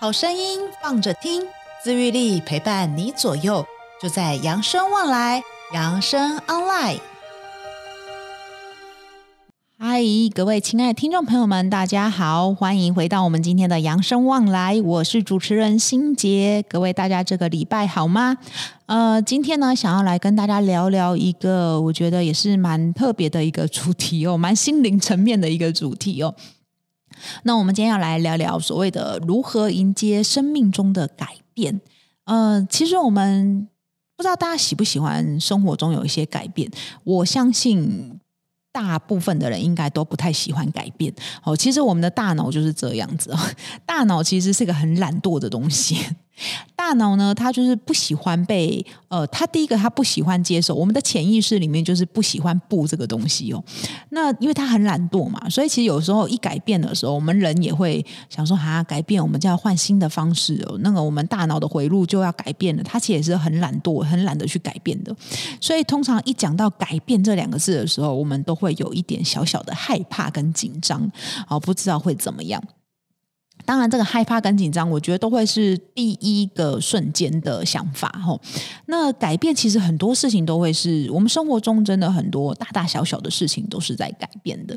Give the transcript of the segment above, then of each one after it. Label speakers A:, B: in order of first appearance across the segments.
A: 好声音放着听，自愈力陪伴你左右，就在扬生旺来，扬生 online。嗨，各位亲爱的听众朋友们，大家好，欢迎回到我们今天的扬生旺来，我是主持人心杰。各位大家这个礼拜好吗？呃，今天呢，想要来跟大家聊聊一个我觉得也是蛮特别的一个主题哦，蛮心灵层面的一个主题哦。那我们今天要来聊聊所谓的如何迎接生命中的改变。呃，其实我们不知道大家喜不喜欢生活中有一些改变，我相信大部分的人应该都不太喜欢改变。哦，其实我们的大脑就是这样子哦，大脑其实是个很懒惰的东西。大脑呢，它就是不喜欢被呃，它第一个它不喜欢接受我们的潜意识里面就是不喜欢不这个东西哦。那因为它很懒惰嘛，所以其实有时候一改变的时候，我们人也会想说啊，改变我们就要换新的方式哦。那个我们大脑的回路就要改变了，它其实也是很懒惰、很懒得去改变的。所以通常一讲到改变这两个字的时候，我们都会有一点小小的害怕跟紧张，哦，不知道会怎么样。当然，这个害怕跟紧张，我觉得都会是第一个瞬间的想法吼。那改变其实很多事情都会是我们生活中真的很多大大小小的事情都是在改变的，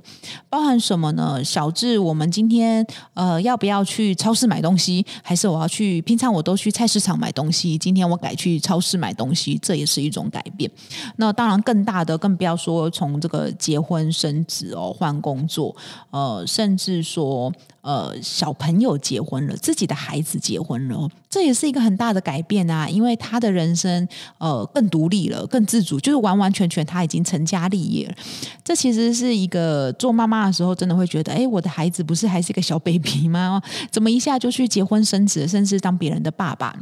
A: 包含什么呢？小至我们今天呃要不要去超市买东西，还是我要去平常我都去菜市场买东西，今天我改去超市买东西，这也是一种改变。那当然更大的，更不要说从这个结婚生子哦，换工作，呃，甚至说。呃，小朋友结婚了，自己的孩子结婚了，这也是一个很大的改变啊！因为他的人生呃更独立了，更自主，就是完完全全他已经成家立业了。这其实是一个做妈妈的时候，真的会觉得，哎，我的孩子不是还是一个小 baby 吗？怎么一下就去结婚生子，甚至当别人的爸爸？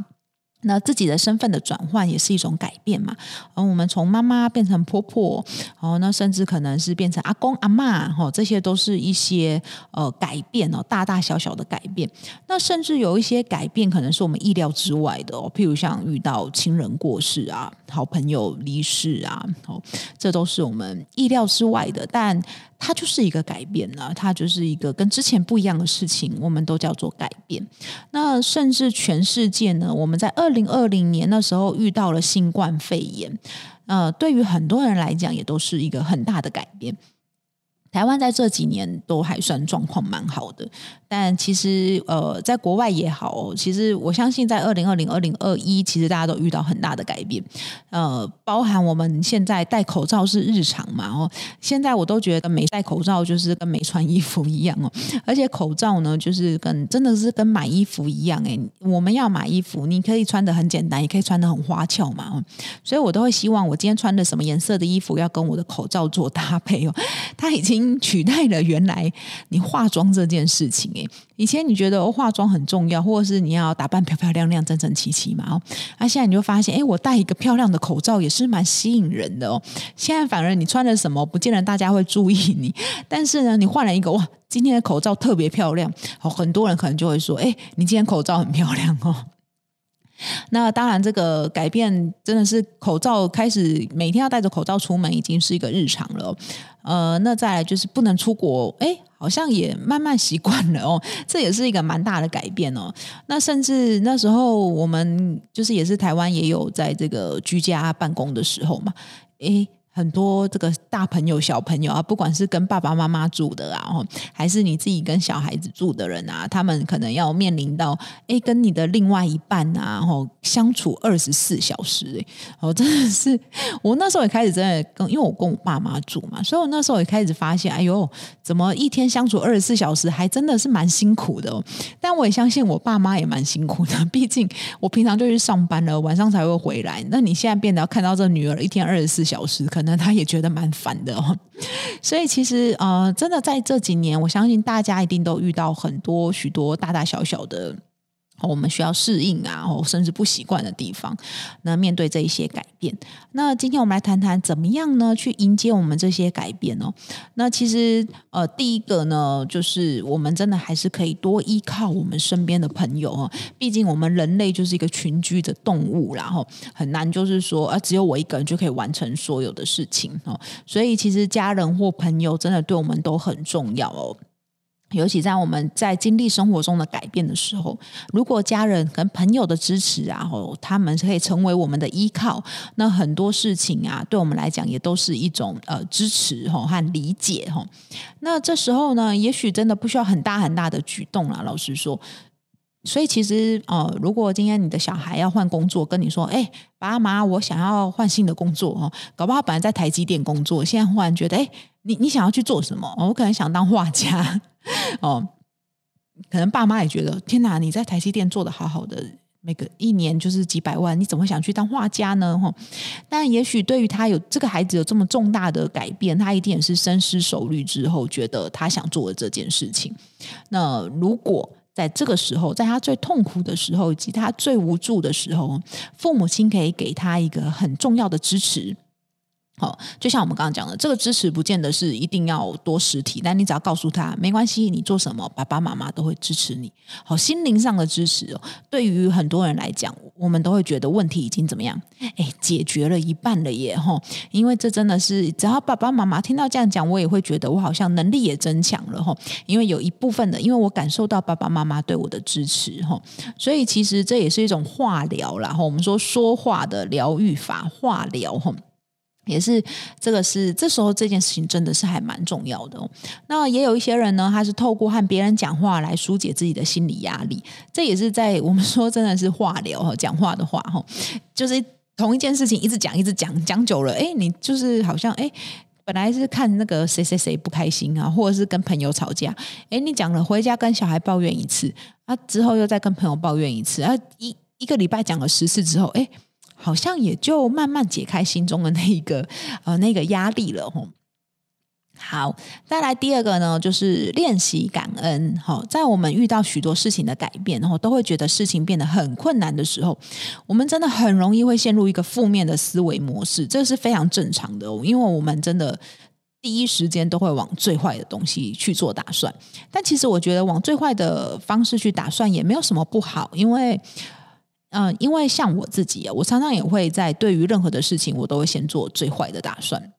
A: 那自己的身份的转换也是一种改变嘛，而我们从妈妈变成婆婆，哦，那甚至可能是变成阿公阿嬷，哈，这些都是一些呃改变哦，大大小小的改变。那甚至有一些改变可能是我们意料之外的哦，譬如像遇到亲人过世啊，好朋友离世啊，哦，这都是我们意料之外的，但。它就是一个改变呢，它就是一个跟之前不一样的事情，我们都叫做改变。那甚至全世界呢，我们在二零二零年那时候遇到了新冠肺炎，呃，对于很多人来讲，也都是一个很大的改变。台湾在这几年都还算状况蛮好的。但其实，呃，在国外也好，其实我相信，在二零二零、二零二一，其实大家都遇到很大的改变，呃，包含我们现在戴口罩是日常嘛，哦，现在我都觉得没戴口罩就是跟没穿衣服一样哦，而且口罩呢，就是跟真的是跟买衣服一样，诶，我们要买衣服，你可以穿的很简单，也可以穿的很花俏嘛，哦，所以我都会希望我今天穿的什么颜色的衣服要跟我的口罩做搭配哦，它已经取代了原来你化妆这件事情。以前你觉得化妆很重要，或者是你要打扮漂漂亮亮、整整齐齐嘛？哦，啊，现在你就发现，哎，我戴一个漂亮的口罩也是蛮吸引人的哦。现在反而你穿了什么，不见得大家会注意你，但是呢，你换了一个哇，今天的口罩特别漂亮，好，很多人可能就会说，哎，你今天口罩很漂亮哦。那当然，这个改变真的是口罩开始每天要戴着口罩出门，已经是一个日常了。呃，那再来就是不能出国，哎。好像也慢慢习惯了哦，这也是一个蛮大的改变哦。那甚至那时候我们就是也是台湾也有在这个居家办公的时候嘛，诶。很多这个大朋友、小朋友啊，不管是跟爸爸妈妈住的啊，还是你自己跟小孩子住的人啊，他们可能要面临到，哎，跟你的另外一半啊，吼相处二十四小时，哎，我真的是，我那时候也开始真的跟，因为我跟我爸妈住嘛，所以我那时候也开始发现，哎呦，怎么一天相处二十四小时，还真的是蛮辛苦的。但我也相信我爸妈也蛮辛苦的，毕竟我平常就去上班了，晚上才会回来。那你现在变得要看到这女儿一天二十四小时，可能。那他也觉得蛮烦的哦，所以其实呃，真的在这几年，我相信大家一定都遇到很多许多大大小小的。我们需要适应啊，哦，甚至不习惯的地方。那面对这一些改变，那今天我们来谈谈怎么样呢？去迎接我们这些改变哦。那其实呃，第一个呢，就是我们真的还是可以多依靠我们身边的朋友哦。毕竟我们人类就是一个群居的动物，然后很难就是说啊，只有我一个人就可以完成所有的事情哦。所以其实家人或朋友真的对我们都很重要哦。尤其在我们在经历生活中的改变的时候，如果家人跟朋友的支持啊，吼，他们可以成为我们的依靠，那很多事情啊，对我们来讲也都是一种呃支持吼和理解吼。那这时候呢，也许真的不需要很大很大的举动啦。老实说，所以其实呃，如果今天你的小孩要换工作，跟你说，哎，爸妈，我想要换新的工作哦，搞不好本来在台积电工作，现在忽然觉得，哎，你你想要去做什么？我可能想当画家。哦，可能爸妈也觉得天哪，你在台积电做得好好的，每个一年就是几百万，你怎么想去当画家呢？哈，但也许对于他有这个孩子有这么重大的改变，他一定也是深思熟虑之后，觉得他想做的这件事情。那如果在这个时候，在他最痛苦的时候，以及他最无助的时候，父母亲可以给他一个很重要的支持。好，就像我们刚刚讲的，这个支持不见得是一定要多实体，但你只要告诉他没关系，你做什么，爸爸妈妈都会支持你。好，心灵上的支持哦，对于很多人来讲，我们都会觉得问题已经怎么样？哎，解决了一半了耶！哈，因为这真的是，只要爸爸妈妈听到这样讲，我也会觉得我好像能力也增强了哈。因为有一部分的，因为我感受到爸爸妈妈对我的支持哈，所以其实这也是一种话疗啦。哈，我们说说话的疗愈法，话疗哈。也是，这个是这时候这件事情真的是还蛮重要的。那也有一些人呢，他是透过和别人讲话来疏解自己的心理压力。这也是在我们说真的是话疗哈，讲话的话哈，就是同一件事情一直讲一直讲，讲久了，哎，你就是好像哎，本来是看那个谁谁谁不开心啊，或者是跟朋友吵架，哎，你讲了回家跟小孩抱怨一次，啊，之后又再跟朋友抱怨一次，啊，一一个礼拜讲了十次之后，哎。好像也就慢慢解开心中的那一个 呃那个压力了吼。好，再来第二个呢，就是练习感恩。好，在我们遇到许多事情的改变，然后都会觉得事情变得很困难的时候，我们真的很容易会陷入一个负面的思维模式，这是非常正常的，因为我们真的第一时间都会往最坏的东西去做打算。但其实我觉得往最坏的方式去打算也没有什么不好，因为。嗯，因为像我自己啊，我常常也会在对于任何的事情，我都会先做最坏的打算。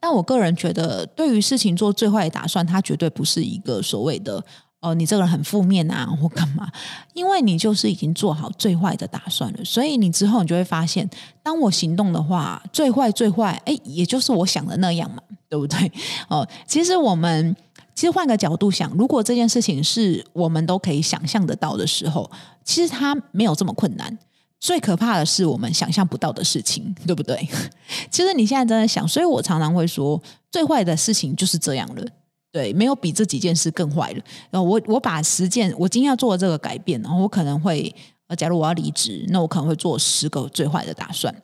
A: 但我个人觉得，对于事情做最坏的打算，它绝对不是一个所谓的哦、你这个人很负面啊，或干嘛？因为你就是已经做好最坏的打算了，所以你之后你就会发现，当我行动的话，最坏最坏，哎，也就是我想的那样嘛，对不对？哦，其实我们。其实换个角度想，如果这件事情是我们都可以想象得到的时候，其实它没有这么困难。最可怕的是我们想象不到的事情，对不对？其实你现在正在想，所以我常常会说，最坏的事情就是这样了。对，没有比这几件事更坏了。然后我我把十件我今天要做的这个改变，然后我可能会，呃，假如我要离职，那我可能会做十个最坏的打算。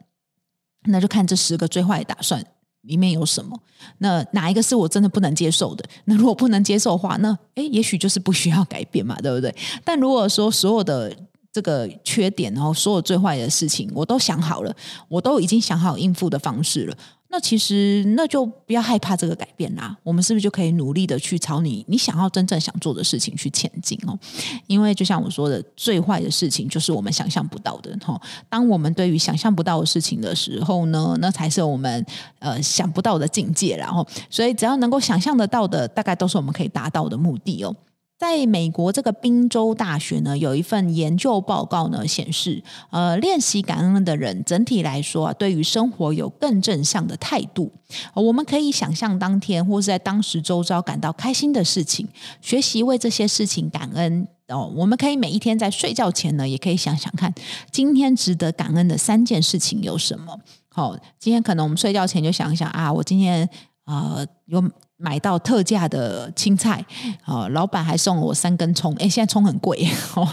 A: 那就看这十个最坏的打算。里面有什么？那哪一个是我真的不能接受的？那如果不能接受的话，那诶，也许就是不需要改变嘛，对不对？但如果说所有的这个缺点，然后所有最坏的事情，我都想好了，我都已经想好应付的方式了。那其实那就不要害怕这个改变啦，我们是不是就可以努力的去朝你你想要真正想做的事情去前进哦？因为就像我说的，最坏的事情就是我们想象不到的哈。当我们对于想象不到的事情的时候呢，那才是我们呃想不到的境界。然后，所以只要能够想象得到的，大概都是我们可以达到的目的哦。在美国这个宾州大学呢，有一份研究报告呢显示，呃，练习感恩的人整体来说啊，对于生活有更正向的态度。我们可以想象当天或是在当时周遭感到开心的事情，学习为这些事情感恩哦。我们可以每一天在睡觉前呢，也可以想想看，今天值得感恩的三件事情有什么。好，今天可能我们睡觉前就想一想啊，我今天呃有。买到特价的青菜，哦，老板还送了我三根葱，诶，现在葱很贵，哦，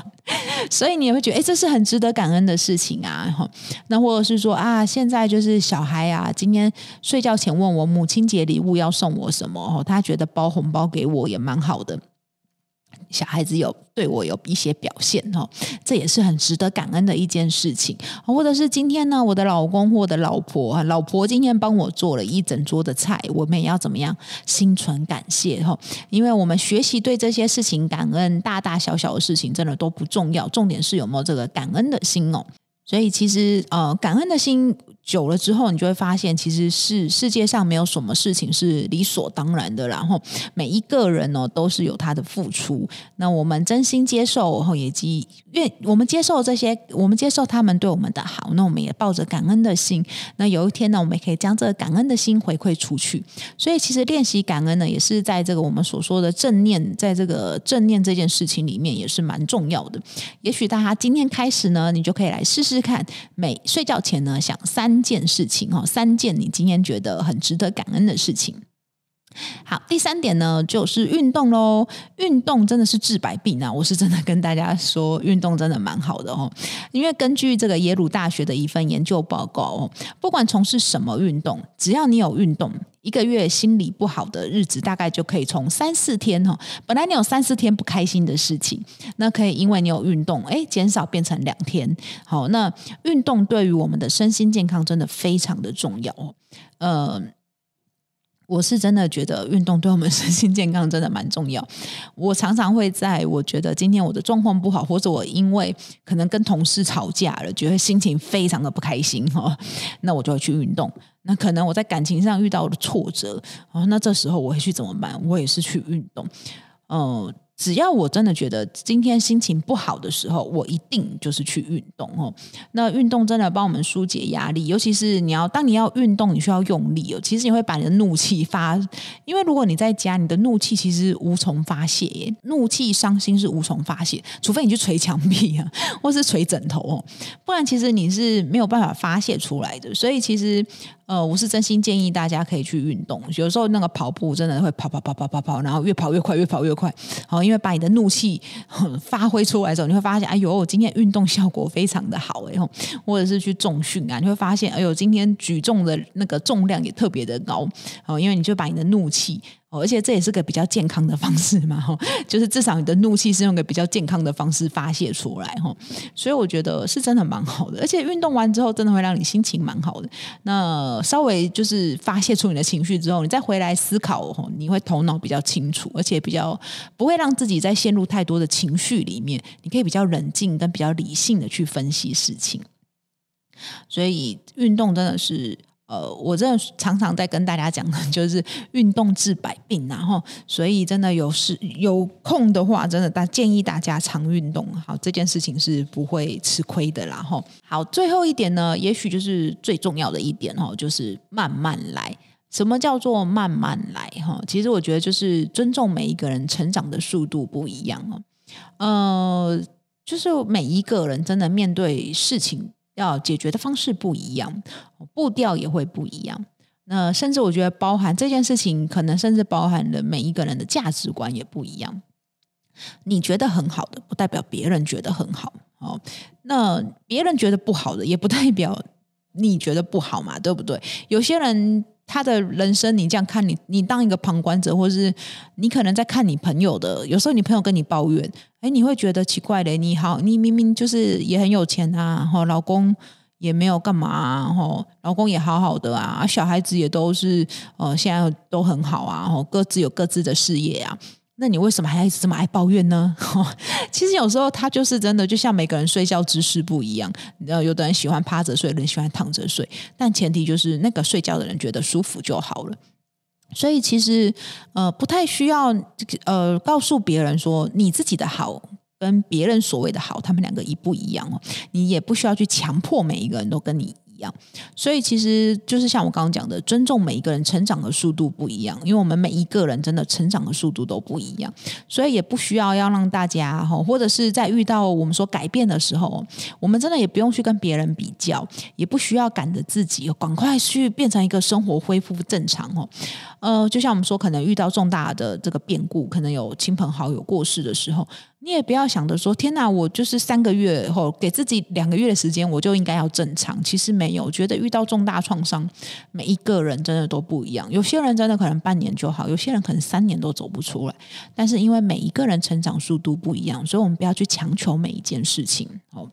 A: 所以你也会觉得，诶，这是很值得感恩的事情啊，哦，那或者是说啊，现在就是小孩啊，今天睡觉前问我母亲节礼物要送我什么，哦，他觉得包红包给我也蛮好的。小孩子有对我有一些表现哦，这也是很值得感恩的一件事情。或者是今天呢，我的老公或我的老婆，老婆今天帮我做了一整桌的菜，我们也要怎么样心存感谢哈？因为我们学习对这些事情感恩，大大小小的事情真的都不重要，重点是有没有这个感恩的心哦。所以其实呃，感恩的心久了之后，你就会发现，其实是世界上没有什么事情是理所当然的。然后每一个人呢，都是有他的付出。那我们真心接受，然后以及愿我们接受这些，我们接受他们对我们的好，那我们也抱着感恩的心。那有一天呢，我们也可以将这个感恩的心回馈出去。所以，其实练习感恩呢，也是在这个我们所说的正念，在这个正念这件事情里面，也是蛮重要的。也许大家今天开始呢，你就可以来试试看，每睡觉前呢，想三。三件事情哈，三件你今天觉得很值得感恩的事情。好，第三点呢，就是运动喽。运动真的是治百病啊！我是真的跟大家说，运动真的蛮好的哦。因为根据这个耶鲁大学的一份研究报告哦，不管从事什么运动，只要你有运动，一个月心理不好的日子大概就可以从三四天哈，本来你有三四天不开心的事情，那可以因为你有运动，哎，减少变成两天。好，那运动对于我们的身心健康真的非常的重要。呃。我是真的觉得运动对我们身心健康真的蛮重要。我常常会在我觉得今天我的状况不好，或者我因为可能跟同事吵架了，觉得心情非常的不开心 哈，那我就会去运动。那可能我在感情上遇到了挫折哦，那这时候我会去怎么办？我也是去运动，嗯。只要我真的觉得今天心情不好的时候，我一定就是去运动哦。那运动真的帮我们疏解压力，尤其是你要当你要运动，你需要用力哦。其实你会把你的怒气发，因为如果你在家，你的怒气其实无从发泄耶。怒气、伤心是无从发泄，除非你去捶墙壁啊，或是捶枕头哦，不然其实你是没有办法发泄出来的。所以其实。呃，我是真心建议大家可以去运动。有时候那个跑步真的会跑跑跑跑跑跑，然后越跑越快，越跑越快。好，因为把你的怒气发挥出来的时候，你会发现，哎呦，我今天运动效果非常的好哎吼。或者是去重训啊，你会发现，哎呦，今天举重的那个重量也特别的高。哦，因为你就把你的怒气。而且这也是个比较健康的方式嘛，哈，就是至少你的怒气是用个比较健康的方式发泄出来，哈，所以我觉得是真的蛮好的。而且运动完之后，真的会让你心情蛮好的。那稍微就是发泄出你的情绪之后，你再回来思考，哈，你会头脑比较清楚，而且比较不会让自己再陷入太多的情绪里面。你可以比较冷静跟比较理性的去分析事情。所以运动真的是。呃，我真的常常在跟大家讲的，就是运动治百病，然后所以真的有时有空的话，真的大建议大家常运动，好，这件事情是不会吃亏的啦。哈，好，最后一点呢，也许就是最重要的一点哈，就是慢慢来。什么叫做慢慢来？哈，其实我觉得就是尊重每一个人成长的速度不一样哦。呃，就是每一个人真的面对事情。要解决的方式不一样，步调也会不一样。那甚至我觉得，包含这件事情，可能甚至包含了每一个人的价值观也不一样。你觉得很好的，不代表别人觉得很好。哦，那别人觉得不好的，也不代表你觉得不好嘛，对不对？有些人。他的人生，你这样看你，你当一个旁观者，或是你可能在看你朋友的。有时候你朋友跟你抱怨，哎，你会觉得奇怪的。你好，你明明就是也很有钱啊，然后老公也没有干嘛，然后老公也好好的啊，小孩子也都是呃，现在都很好啊，然后各自有各自的事业啊。那你为什么还要一直这么爱抱怨呢？其实有时候他就是真的，就像每个人睡觉姿势不一样，呃，有的人喜欢趴着睡，有人喜欢躺着睡，但前提就是那个睡觉的人觉得舒服就好了。所以其实呃，不太需要呃告诉别人说你自己的好跟别人所谓的好，他们两个一不一样哦。你也不需要去强迫每一个人都跟你。所以其实就是像我刚刚讲的，尊重每一个人成长的速度不一样，因为我们每一个人真的成长的速度都不一样，所以也不需要要让大家哈，或者是在遇到我们说改变的时候，我们真的也不用去跟别人比较，也不需要赶着自己赶快去变成一个生活恢复正常哦。呃，就像我们说，可能遇到重大的这个变故，可能有亲朋好友过世的时候。你也不要想着说，天哪，我就是三个月后给自己两个月的时间，我就应该要正常。其实没有，觉得遇到重大创伤，每一个人真的都不一样。有些人真的可能半年就好，有些人可能三年都走不出来。但是因为每一个人成长速度不一样，所以我们不要去强求每一件事情哦。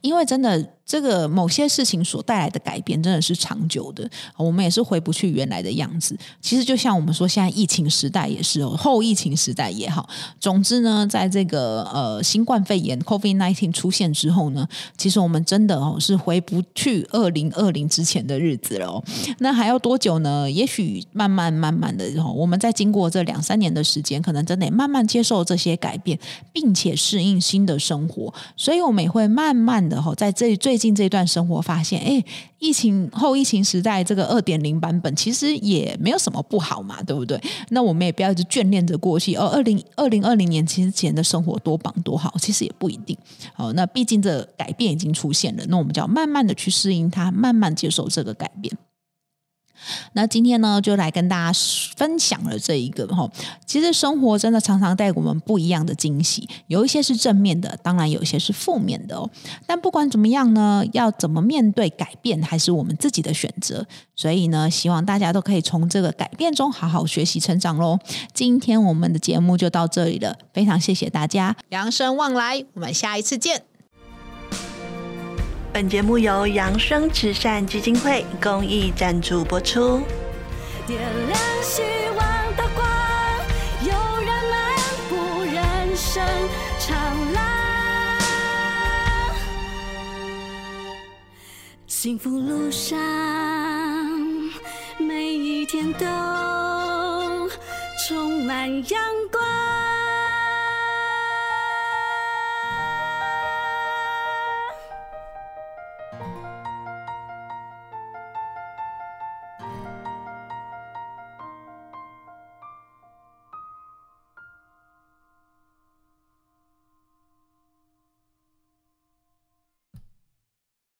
A: 因为真的这个某些事情所带来的改变真的是长久的，我们也是回不去原来的样子。其实就像我们说，现在疫情时代也是哦，后疫情时代也好。总之呢，在这个呃新冠肺炎 （COVID-19） 出现之后呢，其实我们真的哦是回不去二零二零之前的日子了。那还要多久呢？也许慢慢慢慢的，我们在经过这两三年的时间，可能真得慢慢接受这些改变，并且适应新的生活。所以，我们也会慢慢的哈，在这最近这段生活发现，哎，疫情后疫情时代这个二点零版本其实也没有什么不好嘛，对不对？那我们也不要一直眷恋着过去，哦，二零二零二零年其实前的生活多棒多好，其实也不一定。哦，那毕竟这改变已经出现了，那我们就要慢慢的去适应它，慢慢接受这个改变。那今天呢，就来跟大家分享了这一个哈。其实生活真的常常带给我们不一样的惊喜，有一些是正面的，当然有一些是负面的哦。但不管怎么样呢，要怎么面对改变，还是我们自己的选择。所以呢，希望大家都可以从这个改变中好好学习成长喽。今天我们的节目就到这里了，非常谢谢大家，扬生旺来，我们下一次见。
B: 本节目由扬生慈善基金会公益赞助播出。点亮希望的光，有人漫步人生长廊，幸福路上每一天都充满阳光。